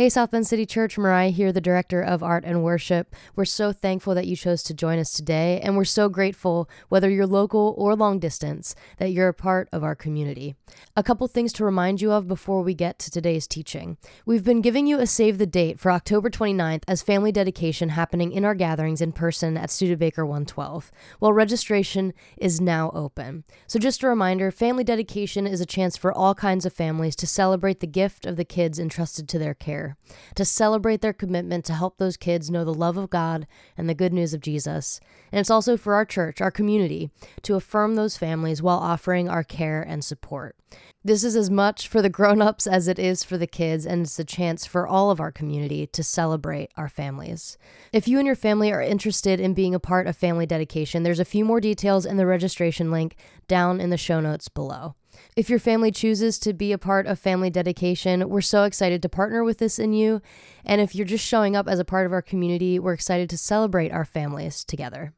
Hey, South Bend City Church, Mariah here, the Director of Art and Worship. We're so thankful that you chose to join us today, and we're so grateful, whether you're local or long distance, that you're a part of our community. A couple things to remind you of before we get to today's teaching. We've been giving you a save the date for October 29th as family dedication happening in our gatherings in person at Studebaker 112. Well, registration is now open. So, just a reminder family dedication is a chance for all kinds of families to celebrate the gift of the kids entrusted to their care to celebrate their commitment to help those kids know the love of God and the good news of Jesus. And it's also for our church, our community, to affirm those families while offering our care and support. This is as much for the grown-ups as it is for the kids, and it's a chance for all of our community to celebrate our families. If you and your family are interested in being a part of family dedication, there's a few more details in the registration link down in the show notes below. If your family chooses to be a part of family dedication, we're so excited to partner with this in you. And if you're just showing up as a part of our community, we're excited to celebrate our families together.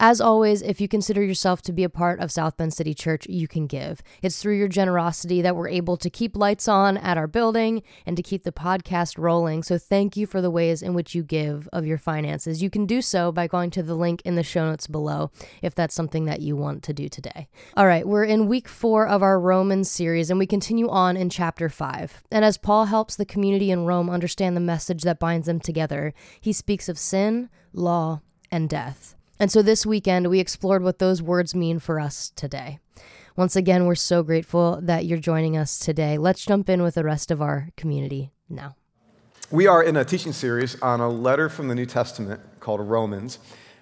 As always, if you consider yourself to be a part of South Bend City Church, you can give. It's through your generosity that we're able to keep lights on at our building and to keep the podcast rolling. So, thank you for the ways in which you give of your finances. You can do so by going to the link in the show notes below if that's something that you want to do today. All right, we're in week four of our Romans series and we continue on in chapter five. And as Paul helps the community in Rome understand the message that binds them together, he speaks of sin, law, and death. And so this weekend, we explored what those words mean for us today. Once again, we're so grateful that you're joining us today. Let's jump in with the rest of our community now. We are in a teaching series on a letter from the New Testament called Romans,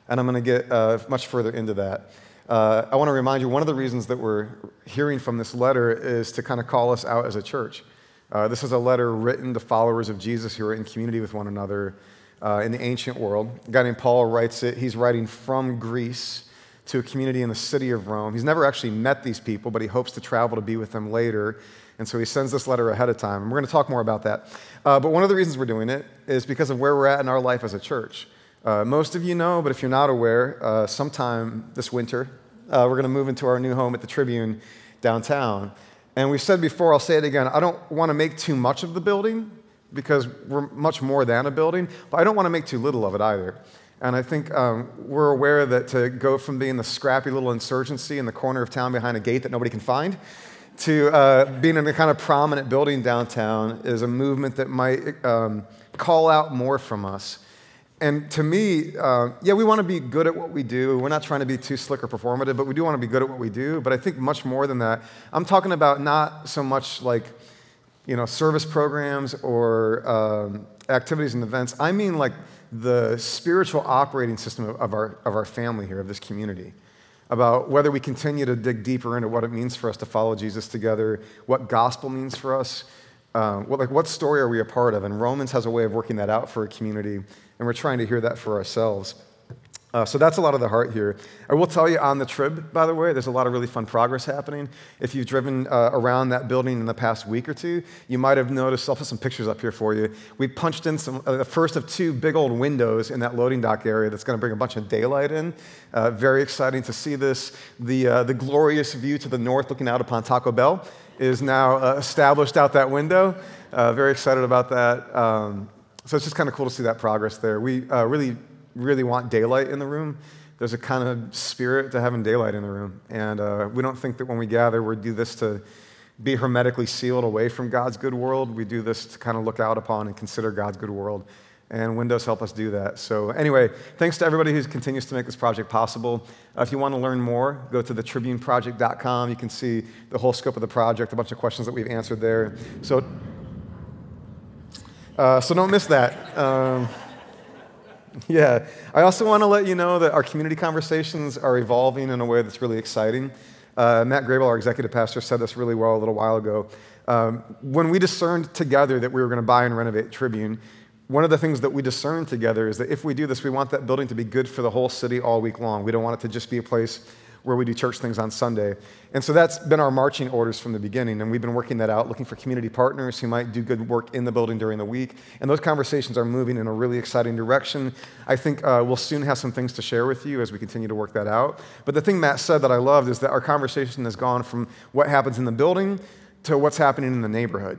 and I'm going to get uh, much further into that. Uh, I want to remind you one of the reasons that we're hearing from this letter is to kind of call us out as a church. Uh, this is a letter written to followers of Jesus who are in community with one another uh, in the ancient world. A guy named Paul writes it. He's writing from Greece to a community in the city of Rome. He's never actually met these people, but he hopes to travel to be with them later. And so he sends this letter ahead of time. And we're going to talk more about that. Uh, but one of the reasons we're doing it is because of where we're at in our life as a church. Uh, most of you know, but if you're not aware, uh, sometime this winter, uh, we're going to move into our new home at the Tribune downtown. And we've said before, I'll say it again, I don't want to make too much of the building because we're much more than a building, but I don't want to make too little of it either. And I think um, we're aware that to go from being the scrappy little insurgency in the corner of town behind a gate that nobody can find to uh, being in a kind of prominent building downtown is a movement that might um, call out more from us. And to me, uh, yeah, we want to be good at what we do. We're not trying to be too slick or performative, but we do want to be good at what we do. But I think much more than that, I'm talking about not so much like you know, service programs or um, activities and events. I mean like the spiritual operating system of, of, our, of our family here, of this community, about whether we continue to dig deeper into what it means for us to follow Jesus together, what gospel means for us, um, what, like what story are we a part of? And Romans has a way of working that out for a community, and we're trying to hear that for ourselves. Uh, so that's a lot of the heart here. I will tell you on the trib, by the way, there's a lot of really fun progress happening. If you've driven uh, around that building in the past week or two, you might have noticed, I'll put some pictures up here for you. We punched in some, uh, the first of two big old windows in that loading dock area that's going to bring a bunch of daylight in. Uh, very exciting to see this. The, uh, the glorious view to the north looking out upon Taco Bell is now uh, established out that window. very excited about that. Um, so it's just kind of cool to see that progress there. We really really want daylight in the room. There's a kind of spirit to having daylight in the room. And uh, we don't think that when we gather, we do this to be hermetically sealed away from God's good world. We do this to kind of look out upon and consider God's good world. And Windows help us do that. So, anyway, thanks to everybody who continues to make this project possible. Uh, if you want to learn more, go to thetribuneproject.com. You can see the whole scope of the project, a bunch of questions that we've answered there. So, uh, so don't miss that. Um, Yeah. I also want to let you know that our community conversations are evolving in a way that's really exciting. Uh, Matt Grable, our executive pastor, said this really well a little while ago. Um, when we discerned together that we were going to buy and renovate Tribune, one of the things that we discerned together is that if we do this, we want that building to be good for the whole city all week long. We don't want it to just be a place where we do church things on Sunday. And so that's been our marching orders from the beginning. And we've been working that out, looking for community partners who might do good work in the building during the week. And those conversations are moving in a really exciting direction. I think uh, we'll soon have some things to share with you as we continue to work that out. But the thing Matt said that I loved is that our conversation has gone from what happens in the building to what's happening in the neighborhood.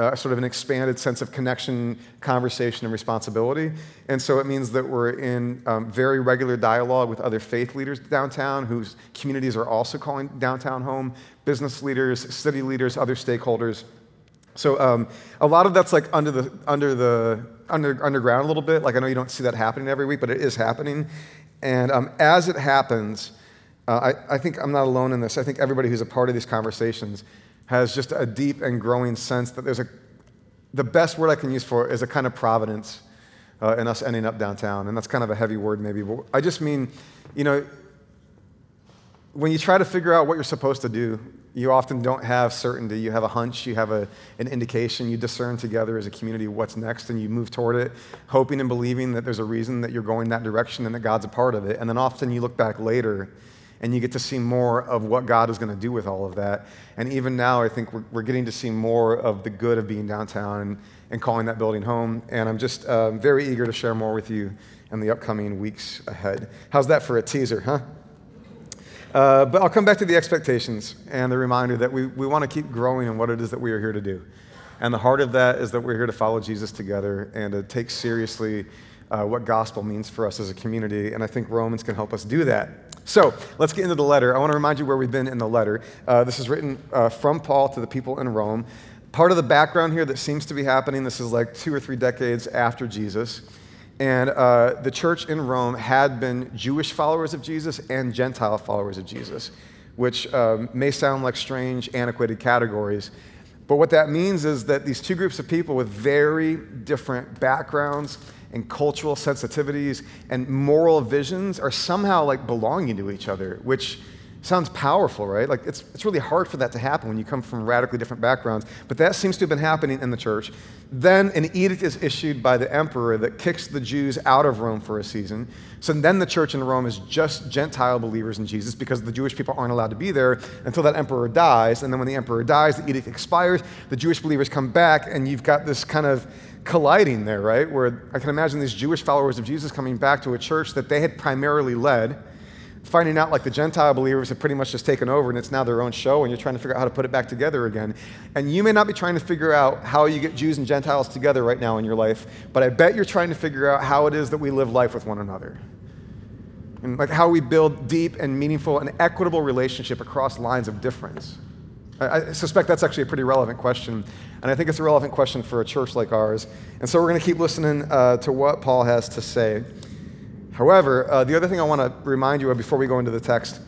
Uh, sort of an expanded sense of connection, conversation, and responsibility. And so it means that we're in um, very regular dialogue with other faith leaders downtown whose communities are also calling downtown home, business leaders, city leaders, other stakeholders. So um, a lot of that's like under the, under the under, underground a little bit. Like I know you don't see that happening every week, but it is happening. And um, as it happens, uh, I, I think I'm not alone in this. I think everybody who's a part of these conversations has just a deep and growing sense that there's a, the best word I can use for it is a kind of providence uh, in us ending up downtown. And that's kind of a heavy word, maybe. But I just mean, you know, when you try to figure out what you're supposed to do, you often don't have certainty. You have a hunch, you have a, an indication, you discern together as a community what's next, and you move toward it, hoping and believing that there's a reason that you're going that direction and that God's a part of it. And then often you look back later and you get to see more of what God is going to do with all of that. And even now, I think we're, we're getting to see more of the good of being downtown and, and calling that building home. And I'm just uh, very eager to share more with you in the upcoming weeks ahead. How's that for a teaser, huh? Uh, but I'll come back to the expectations and the reminder that we, we want to keep growing in what it is that we are here to do. And the heart of that is that we're here to follow Jesus together and to take seriously uh, what gospel means for us as a community. And I think Romans can help us do that. So let's get into the letter. I want to remind you where we've been in the letter. Uh, this is written uh, from Paul to the people in Rome. Part of the background here that seems to be happening, this is like two or three decades after Jesus. And uh, the church in Rome had been Jewish followers of Jesus and Gentile followers of Jesus, which um, may sound like strange, antiquated categories. But what that means is that these two groups of people with very different backgrounds and cultural sensitivities and moral visions are somehow like belonging to each other, which sounds powerful, right? Like it's, it's really hard for that to happen when you come from radically different backgrounds. But that seems to have been happening in the church. Then an edict is issued by the emperor that kicks the Jews out of Rome for a season. So then the church in Rome is just Gentile believers in Jesus because the Jewish people aren't allowed to be there until that emperor dies. And then when the emperor dies, the edict expires, the Jewish believers come back, and you've got this kind of colliding there, right? Where I can imagine these Jewish followers of Jesus coming back to a church that they had primarily led, finding out like the Gentile believers have pretty much just taken over and it's now their own show, and you're trying to figure out how to put it back together again. And you may not be trying to figure out how you get Jews and Gentiles together right now in your life, but I bet you're trying to figure out how it is that we live life with one another. And like how we build deep and meaningful and equitable relationship across lines of difference. I, suspect that's actually a pretty relevant question. And I think it's a relevant question for a church like ours. And so we're going to keep listening uh, to what Paul has to say. However, uh, the other thing I want to remind you of before we go into the text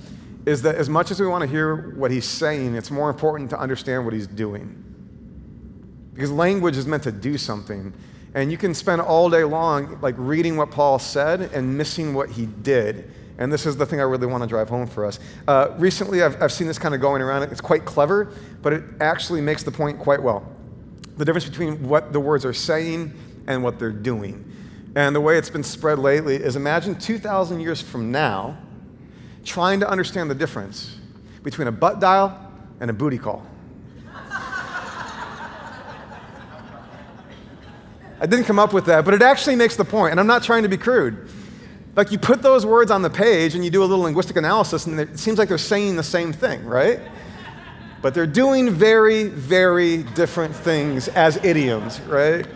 is that as much as we want to hear what he's saying, it's more important to understand what he's doing. Because language is meant to do something. And you can spend all day long like reading what Paul said and missing what he did. And this is the thing I really want to drive home for us. Uh, recently, I've, I've seen this kind of going around. It's quite clever, but it actually makes the point quite well. The difference between what the words are saying and what they're doing. And the way it's been spread lately is imagine 2,000 years from now trying to understand the difference between a butt dial and a booty call. I didn't come up with that, but it actually makes the point, and I'm not trying to be crude. Like you put those words on the page and you do a little linguistic analysis, and it seems like they're saying the same thing, right? But they're doing very, very different things as idioms, right?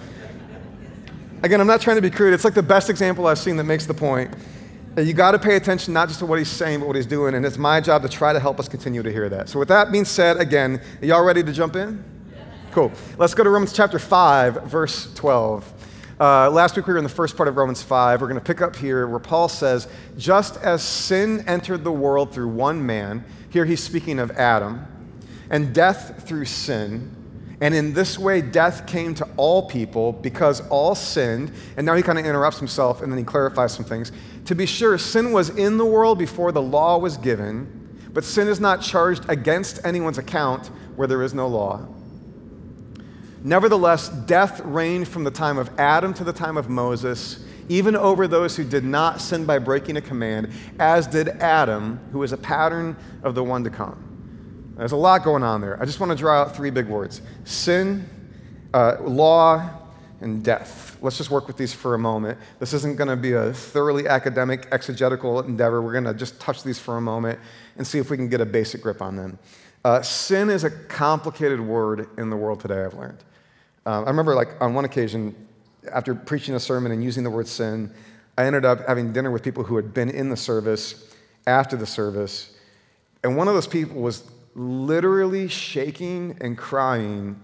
Again, I'm not trying to be crude. It's like the best example I've seen that makes the point. You got to pay attention not just to what he's saying, but what he's doing. And it's my job to try to help us continue to hear that. So, with that being said, again, are y'all ready to jump in? Cool. Let's go to Romans chapter 5, verse 12. Uh, last week we were in the first part of Romans 5. We're going to pick up here where Paul says, Just as sin entered the world through one man, here he's speaking of Adam, and death through sin. And in this way, death came to all people because all sinned. And now he kind of interrupts himself and then he clarifies some things. To be sure, sin was in the world before the law was given, but sin is not charged against anyone's account where there is no law. Nevertheless, death reigned from the time of Adam to the time of Moses, even over those who did not sin by breaking a command, as did Adam, who is a pattern of the one to come. There's a lot going on there. I just want to draw out three big words sin, uh, law, and death. Let's just work with these for a moment. This isn't going to be a thoroughly academic, exegetical endeavor. We're going to just touch these for a moment and see if we can get a basic grip on them. Uh, sin is a complicated word in the world today, I've learned. Um, I remember, like, on one occasion, after preaching a sermon and using the word sin, I ended up having dinner with people who had been in the service after the service. And one of those people was literally shaking and crying,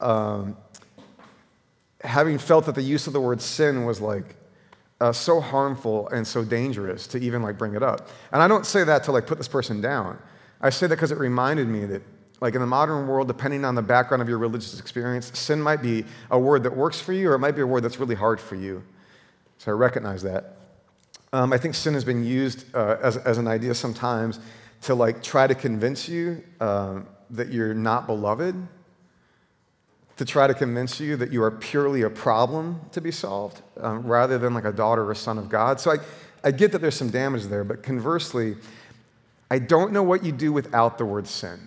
um, having felt that the use of the word sin was like uh, so harmful and so dangerous to even like bring it up. And I don't say that to like put this person down. I say that because it reminded me that like in the modern world, depending on the background of your religious experience, sin might be a word that works for you or it might be a word that's really hard for you. So I recognize that. Um, I think sin has been used uh, as, as an idea sometimes to like try to convince you um, that you're not beloved, to try to convince you that you are purely a problem to be solved um, rather than like a daughter or son of God. So I, I get that there's some damage there, but conversely, I don't know what you do without the word sin.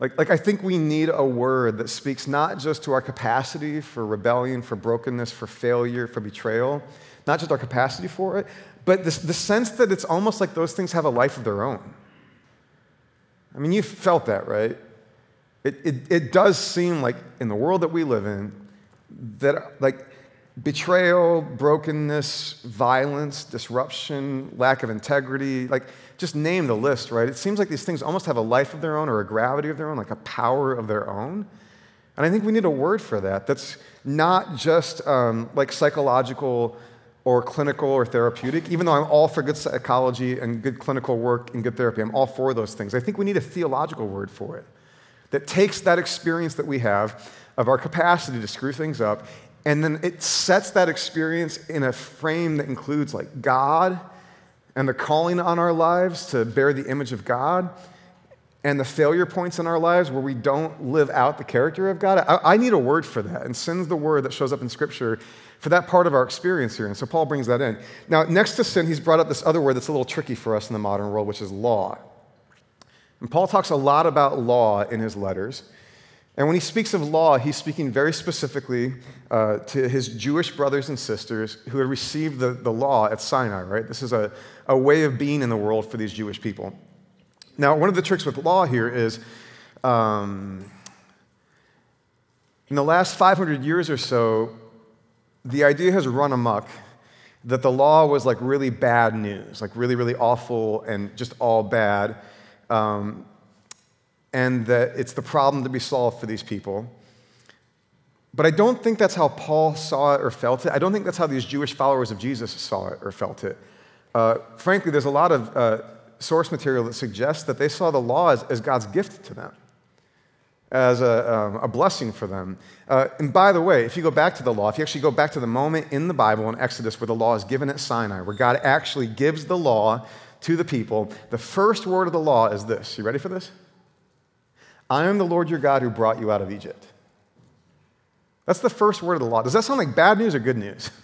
Like, like, I think we need a word that speaks not just to our capacity for rebellion, for brokenness, for failure, for betrayal, not just our capacity for it, but this, the sense that it's almost like those things have a life of their own. I mean, you've felt that, right? It, it, it does seem like in the world that we live in, that like betrayal, brokenness, violence, disruption, lack of integrity, like just name the list, right? It seems like these things almost have a life of their own or a gravity of their own, like a power of their own. And I think we need a word for that that's not just um, like psychological or clinical or therapeutic, even though I'm all for good psychology and good clinical work and good therapy. I'm all for those things. I think we need a theological word for it that takes that experience that we have of our capacity to screw things up and then it sets that experience in a frame that includes like God and the calling on our lives to bear the image of God and the failure points in our lives where we don't live out the character of God. I, I need a word for that. And sin's the word that shows up in Scripture for that part of our experience here. And so Paul brings that in. Now, next to sin, he's brought up this other word that's a little tricky for us in the modern world, which is law. And Paul talks a lot about law in his letters. And when he speaks of law, he's speaking very specifically uh, to his Jewish brothers and sisters who had received the, the law at Sinai, right? This is a, a way of being in the world for these Jewish people. Now, one of the tricks with law here is um, in the last 500 years or so, the idea has run amok that the law was like really bad news, like really, really awful and just all bad. Um, and that it's the problem to be solved for these people. But I don't think that's how Paul saw it or felt it. I don't think that's how these Jewish followers of Jesus saw it or felt it. Uh, frankly, there's a lot of uh, source material that suggests that they saw the law as, as God's gift to them as a, um, a blessing for them. Uh, and by the way, if you go back to the law, if you actually go back to the moment in the Bible in Exodus where the law is given at Sinai, where God actually gives the law to the people, the first word of the law is this. You ready for this? I am the Lord your God who brought you out of Egypt. That's the first word of the law. Does that sound like bad news or good news?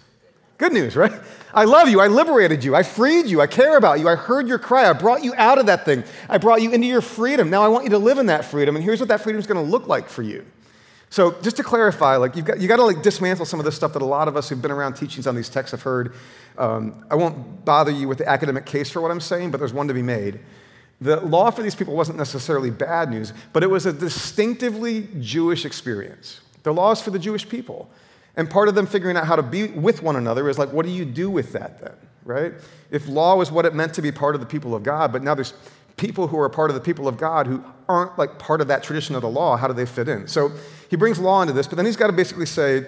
Good news, right? I love you. I liberated you. I freed you. I care about you. I heard your cry. I brought you out of that thing. I brought you into your freedom. Now I want you to live in that freedom. And here's what that freedom is going to look like for you. So just to clarify, like you've got, you got to like dismantle some of this stuff that a lot of us who've been around teachings on these texts have heard. Um, I won't bother you with the academic case for what I'm saying, but there's one to be made. The law for these people wasn't necessarily bad news, but it was a distinctively Jewish experience. The law is for the Jewish people. And part of them figuring out how to be with one another is like, what do you do with that then, right? If law was what it meant to be part of the people of God, but now there's people who are part of the people of God who aren't like part of that tradition of the law, how do they fit in? So he brings law into this, but then he's got to basically say,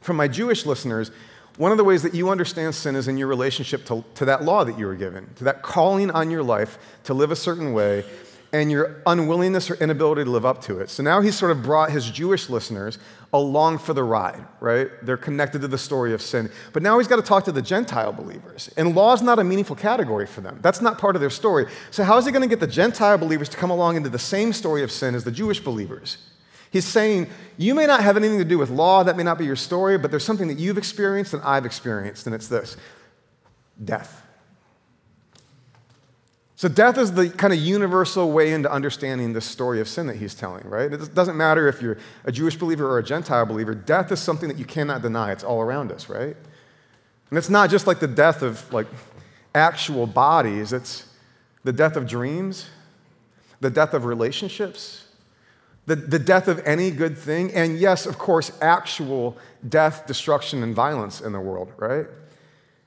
from my Jewish listeners, one of the ways that you understand sin is in your relationship to, to that law that you were given, to that calling on your life to live a certain way and your unwillingness or inability to live up to it. So now he's sort of brought his Jewish listeners along for the ride, right? They're connected to the story of sin. But now he's got to talk to the Gentile believers. And law is not a meaningful category for them. That's not part of their story. So, how is he going to get the Gentile believers to come along into the same story of sin as the Jewish believers? He's saying, You may not have anything to do with law, that may not be your story, but there's something that you've experienced and I've experienced, and it's this death. So, death is the kind of universal way into understanding the story of sin that he's telling, right? It doesn't matter if you're a Jewish believer or a Gentile believer, death is something that you cannot deny. It's all around us, right? And it's not just like the death of like actual bodies, it's the death of dreams, the death of relationships, the, the death of any good thing, and yes, of course, actual death, destruction, and violence in the world, right?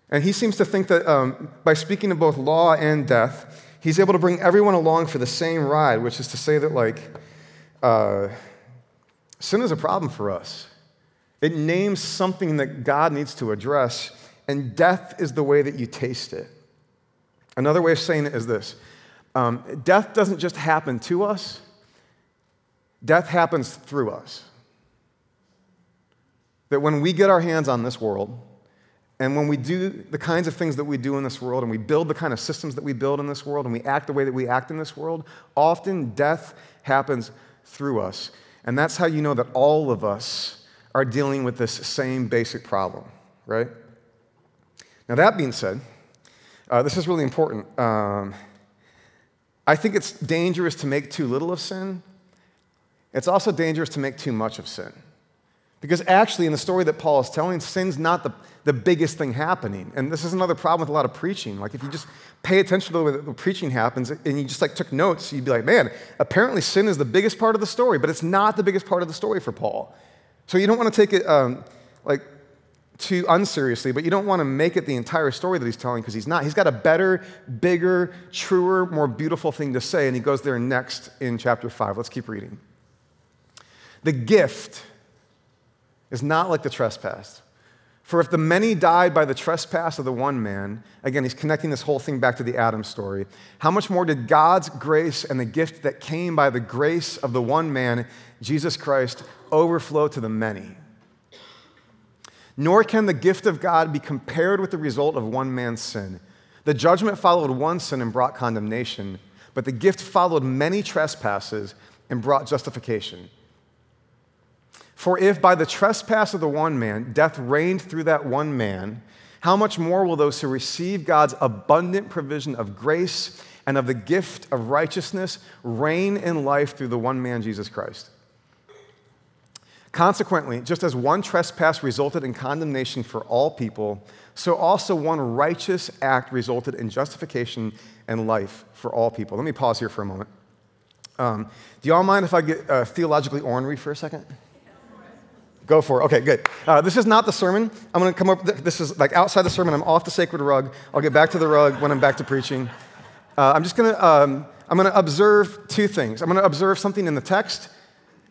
And he seems to think that um, by speaking of both law and death, he's able to bring everyone along for the same ride, which is to say that, like, uh, sin is a problem for us. It names something that God needs to address, and death is the way that you taste it. Another way of saying it is this um, death doesn't just happen to us, death happens through us. That when we get our hands on this world, and when we do the kinds of things that we do in this world, and we build the kind of systems that we build in this world, and we act the way that we act in this world, often death happens through us. And that's how you know that all of us are dealing with this same basic problem, right? Now, that being said, uh, this is really important. Um, I think it's dangerous to make too little of sin. It's also dangerous to make too much of sin. Because actually, in the story that Paul is telling, sin's not the, the biggest thing happening. And this is another problem with a lot of preaching. Like, if you just pay attention to the way that the preaching happens and you just like took notes, you'd be like, man, apparently sin is the biggest part of the story, but it's not the biggest part of the story for Paul. So you don't want to take it um, like too unseriously, but you don't want to make it the entire story that he's telling because he's not. He's got a better, bigger, truer, more beautiful thing to say, and he goes there next in chapter 5. Let's keep reading. The gift is not like the trespass. For if the many died by the trespass of the one man, again, he's connecting this whole thing back to the Adam story, how much more did God's grace and the gift that came by the grace of the one man, Jesus Christ, overflow to the many? Nor can the gift of God be compared with the result of one man's sin. The judgment followed one sin and brought condemnation, but the gift followed many trespasses and brought justification. For if by the trespass of the one man death reigned through that one man, how much more will those who receive God's abundant provision of grace and of the gift of righteousness reign in life through the one man, Jesus Christ? Consequently, just as one trespass resulted in condemnation for all people, so also one righteous act resulted in justification and life for all people. Let me pause here for a moment. Um, do y'all mind if I get uh, theologically ornery for a second? Go for it. Okay, good. Uh, this is not the sermon. I'm going to come up. This is like outside the sermon. I'm off the sacred rug. I'll get back to the rug when I'm back to preaching. Uh, I'm just going to. Um, I'm going to observe two things. I'm going to observe something in the text,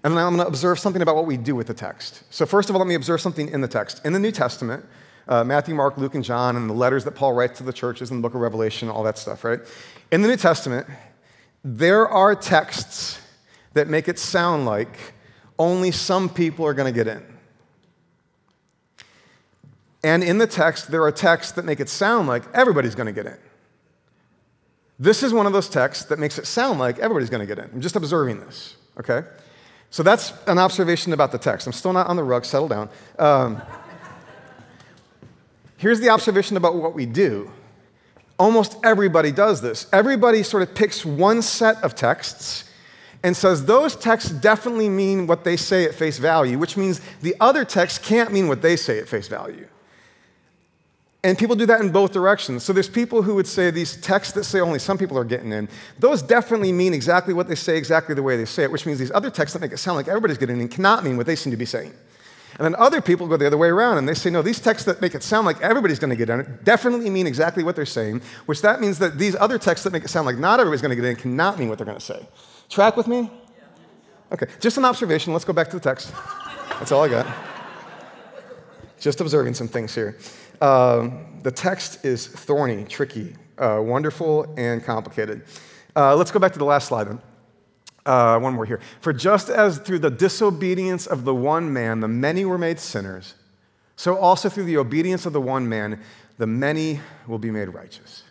and then I'm going to observe something about what we do with the text. So first of all, let me observe something in the text. In the New Testament, uh, Matthew, Mark, Luke, and John, and the letters that Paul writes to the churches in the book of Revelation, all that stuff, right? In the New Testament, there are texts that make it sound like only some people are going to get in. And in the text, there are texts that make it sound like everybody's going to get in. This is one of those texts that makes it sound like everybody's going to get in. I'm just observing this, okay? So that's an observation about the text. I'm still not on the rug, settle down. Um, here's the observation about what we do. Almost everybody does this. Everybody sort of picks one set of texts and says those texts definitely mean what they say at face value, which means the other texts can't mean what they say at face value. And people do that in both directions. So there's people who would say these texts that say only some people are getting in, those definitely mean exactly what they say, exactly the way they say it, which means these other texts that make it sound like everybody's getting in cannot mean what they seem to be saying. And then other people go the other way around and they say, no, these texts that make it sound like everybody's going to get in definitely mean exactly what they're saying, which that means that these other texts that make it sound like not everybody's going to get in cannot mean what they're going to say. Track with me? Okay, just an observation. Let's go back to the text. That's all I got. Just observing some things here. Um, the text is thorny, tricky, uh, wonderful, and complicated. Uh, let's go back to the last slide then. Uh, one more here. For just as through the disobedience of the one man the many were made sinners, so also through the obedience of the one man the many will be made righteous.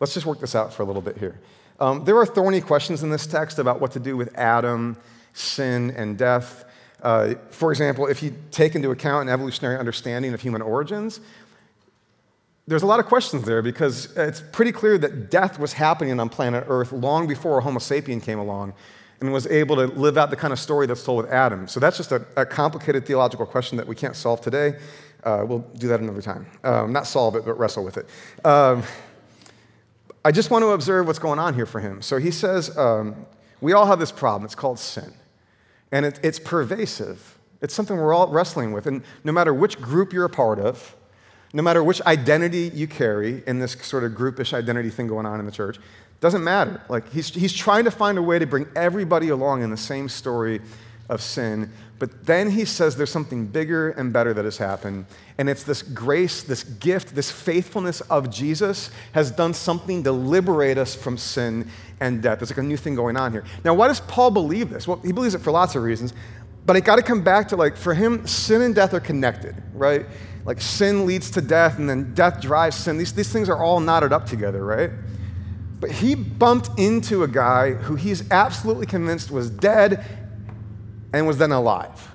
Let's just work this out for a little bit here. Um, there are thorny questions in this text about what to do with Adam, sin, and death. Uh, for example, if you take into account an evolutionary understanding of human origins, there's a lot of questions there because it's pretty clear that death was happening on planet Earth long before Homo sapien came along and was able to live out the kind of story that's told with Adam. So that's just a, a complicated theological question that we can't solve today. Uh, we'll do that another time. Um, not solve it, but wrestle with it. Um, I just want to observe what's going on here for him. So he says, um, We all have this problem. It's called sin. And it, it's pervasive. It's something we're all wrestling with. And no matter which group you're a part of, no matter which identity you carry in this sort of groupish identity thing going on in the church, doesn't matter. Like he's, he's trying to find a way to bring everybody along in the same story of sin. But then he says there's something bigger and better that has happened. And it's this grace, this gift, this faithfulness of Jesus has done something to liberate us from sin and death. There's like a new thing going on here. Now, why does Paul believe this? Well, he believes it for lots of reasons. But I got to come back to like, for him, sin and death are connected, right? Like sin leads to death, and then death drives sin. These, these things are all knotted up together, right? But he bumped into a guy who he's absolutely convinced was dead and was then alive.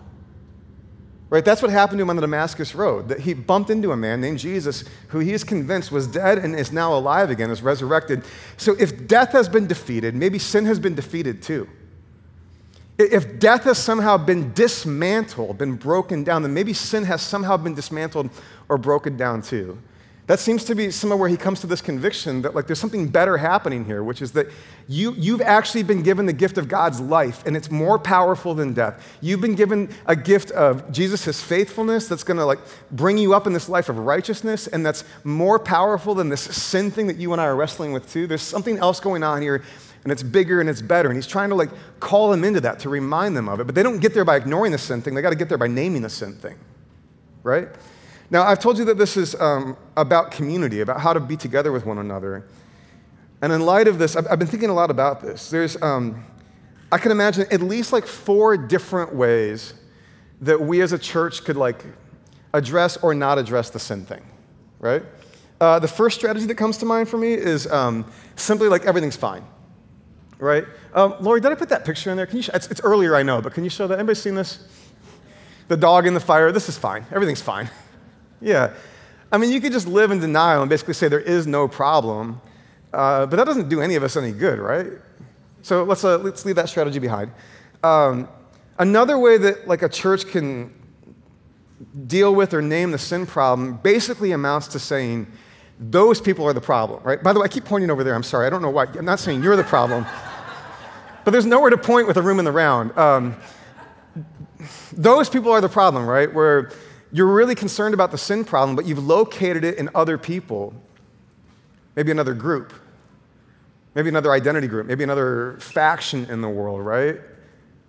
Right? That's what happened to him on the Damascus Road. That he bumped into a man named Jesus who he is convinced was dead and is now alive again, is resurrected. So if death has been defeated, maybe sin has been defeated too. If death has somehow been dismantled, been broken down, then maybe sin has somehow been dismantled or broken down too. That seems to be somewhere where he comes to this conviction that like there's something better happening here, which is that you, you've actually been given the gift of God's life, and it's more powerful than death. You've been given a gift of Jesus' faithfulness that's gonna like bring you up in this life of righteousness, and that's more powerful than this sin thing that you and I are wrestling with too. There's something else going on here, and it's bigger and it's better. And he's trying to like call them into that to remind them of it. But they don't get there by ignoring the sin thing, they gotta get there by naming the sin thing. Right? Now, I've told you that this is um, about community, about how to be together with one another. And in light of this, I've, I've been thinking a lot about this. There's, um, I can imagine at least like four different ways that we as a church could like address or not address the sin thing, right? Uh, the first strategy that comes to mind for me is um, simply like everything's fine, right? Um, Lori, did I put that picture in there? Can you? Sh- it's, it's earlier, I know, but can you show that? Anybody seen this? The dog in the fire. This is fine. Everything's fine. Yeah. I mean, you could just live in denial and basically say there is no problem, uh, but that doesn't do any of us any good, right? So let's, uh, let's leave that strategy behind. Um, another way that like a church can deal with or name the sin problem basically amounts to saying those people are the problem, right? By the way, I keep pointing over there. I'm sorry. I don't know why. I'm not saying you're the problem, but there's nowhere to point with a room in the round. Um, those people are the problem, right? Where you're really concerned about the sin problem, but you've located it in other people, maybe another group, maybe another identity group, maybe another faction in the world, right?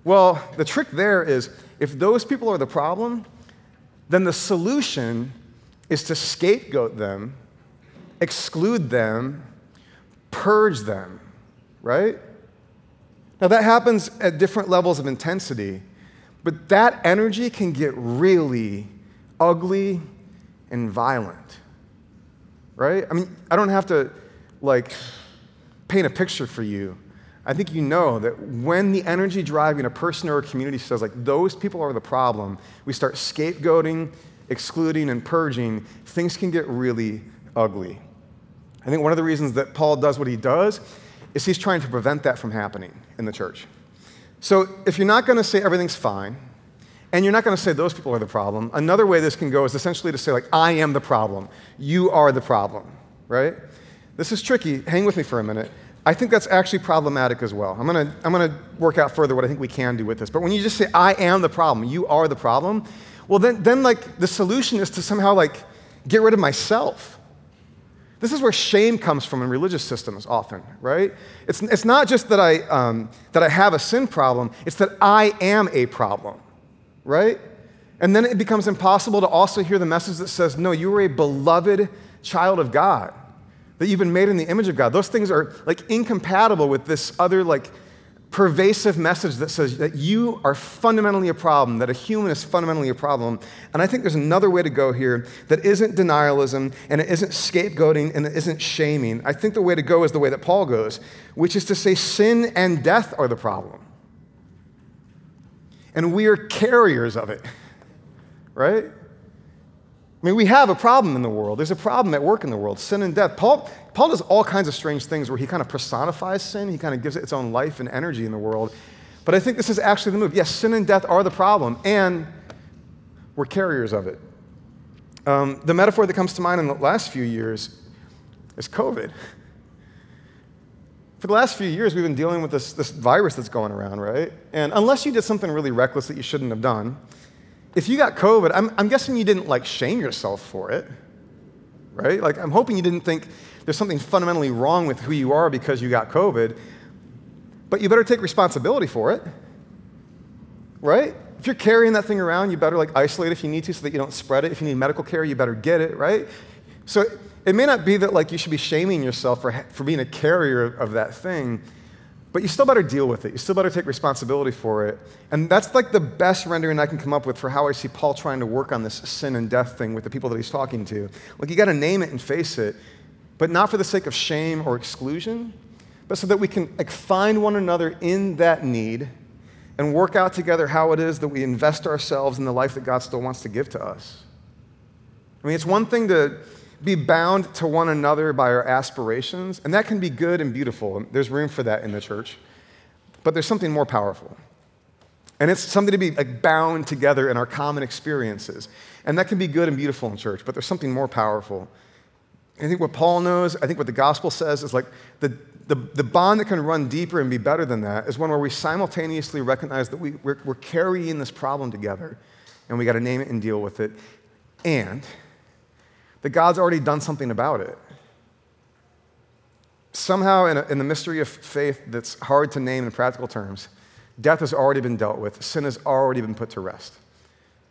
Well, the trick there is if those people are the problem, then the solution is to scapegoat them, exclude them, purge them, right? Now, that happens at different levels of intensity, but that energy can get really ugly and violent. Right? I mean, I don't have to like paint a picture for you. I think you know that when the energy driving a person or a community says, like, those people are the problem, we start scapegoating, excluding, and purging, things can get really ugly. I think one of the reasons that Paul does what he does is he's trying to prevent that from happening in the church. So if you're not going to say everything's fine, and you're not going to say those people are the problem. Another way this can go is essentially to say, like, I am the problem. You are the problem, right? This is tricky. Hang with me for a minute. I think that's actually problematic as well. I'm going to I'm to work out further what I think we can do with this. But when you just say, I am the problem, you are the problem, well, then, then like, the solution is to somehow, like, get rid of myself. This is where shame comes from in religious systems often, right? It's, it's not just that I, um, that I have a sin problem, it's that I am a problem right? And then it becomes impossible to also hear the message that says, no, you are a beloved child of God, that you've been made in the image of God. Those things are like incompatible with this other like pervasive message that says that you are fundamentally a problem, that a human is fundamentally a problem. And I think there's another way to go here that isn't denialism and it isn't scapegoating and it isn't shaming. I think the way to go is the way that Paul goes, which is to say sin and death are the problem and we are carriers of it, right? I mean, we have a problem in the world. There's a problem at work in the world sin and death. Paul, Paul does all kinds of strange things where he kind of personifies sin, he kind of gives it its own life and energy in the world. But I think this is actually the move. Yes, sin and death are the problem, and we're carriers of it. Um, the metaphor that comes to mind in the last few years is COVID. For the last few years, we've been dealing with this, this virus that's going around, right? And unless you did something really reckless that you shouldn't have done, if you got COVID, I'm, I'm guessing you didn't like shame yourself for it, right? Like, I'm hoping you didn't think there's something fundamentally wrong with who you are because you got COVID, but you better take responsibility for it, right? If you're carrying that thing around, you better like isolate if you need to so that you don't spread it. If you need medical care, you better get it, right? So it may not be that like you should be shaming yourself for, for being a carrier of that thing, but you still better deal with it. You still better take responsibility for it. And that's like the best rendering I can come up with for how I see Paul trying to work on this sin and death thing with the people that he's talking to. Like you got to name it and face it, but not for the sake of shame or exclusion, but so that we can like find one another in that need and work out together how it is that we invest ourselves in the life that God still wants to give to us. I mean, it's one thing to be bound to one another by our aspirations, and that can be good and beautiful. There's room for that in the church. But there's something more powerful. And it's something to be like bound together in our common experiences. And that can be good and beautiful in church, but there's something more powerful. I think what Paul knows, I think what the gospel says is like the, the, the bond that can run deeper and be better than that is one where we simultaneously recognize that we, we're, we're carrying this problem together and we got to name it and deal with it. And that God's already done something about it. Somehow, in, a, in, the mystery of faith that's hard to name in practical terms, death has already been dealt with, sin has already been put to rest.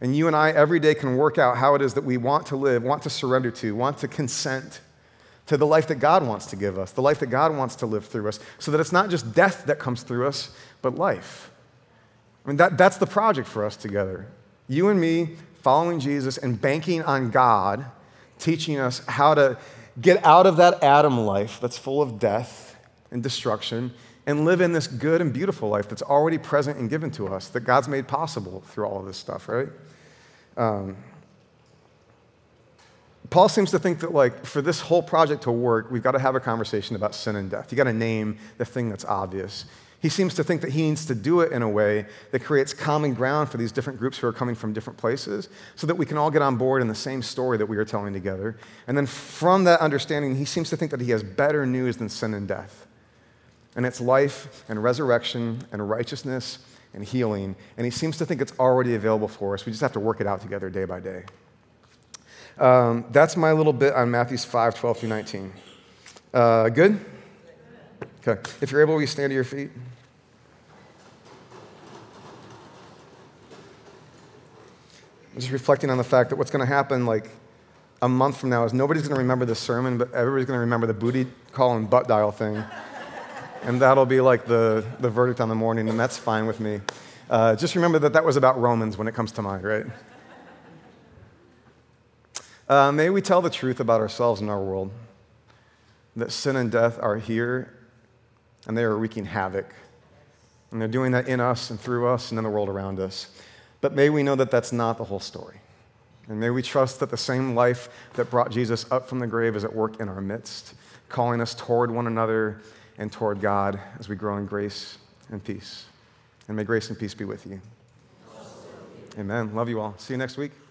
And you and I every day can work out how it is that we want to live, want to surrender to, want to consent to the life that God wants to give us, the life that God wants to live through us, so that it's not just death that comes through us, but life. I mean, that, that's the project for us together. You and me following Jesus and banking on God teaching us how to get out of that Adam life that's full of death and destruction and live in this good and beautiful life that's already present and given to us, that God's made possible through all of this stuff, right? Um, Paul seems to think that, like, for this whole project to work, we've got to have a conversation about sin and death. You got to name the thing that's obvious. He seems to think that he needs to do it in a way that creates common ground for these different groups who are coming from different places so that we can all get on board in the same story that we are telling together. And then from that understanding, he seems to think that he has better news than sin and death. And it's life and resurrection and righteousness and healing. And he seems to think it's already available for us. We just have to work it out together day by day. Um, that's my little bit on Matthews 5 12 through 19. Uh, good? Okay. If you're able, will you stand to your feet? I'm just reflecting on the fact that what's going to happen like a month from now is nobody's going to remember the sermon, but everybody's going to remember the booty call and butt dial thing. and that'll be like the, the verdict on the morning, and that's fine with me. Uh, just remember that that was about Romans when it comes to mind, right? Uh, may we tell the truth about ourselves and our world that sin and death are here and they are wreaking havoc. And they're doing that in us and through us and in the world around us. But may we know that that's not the whole story. And may we trust that the same life that brought Jesus up from the grave is at work in our midst, calling us toward one another and toward God as we grow in grace and peace. And may grace and peace be with you. Amen. Love you all. See you next week.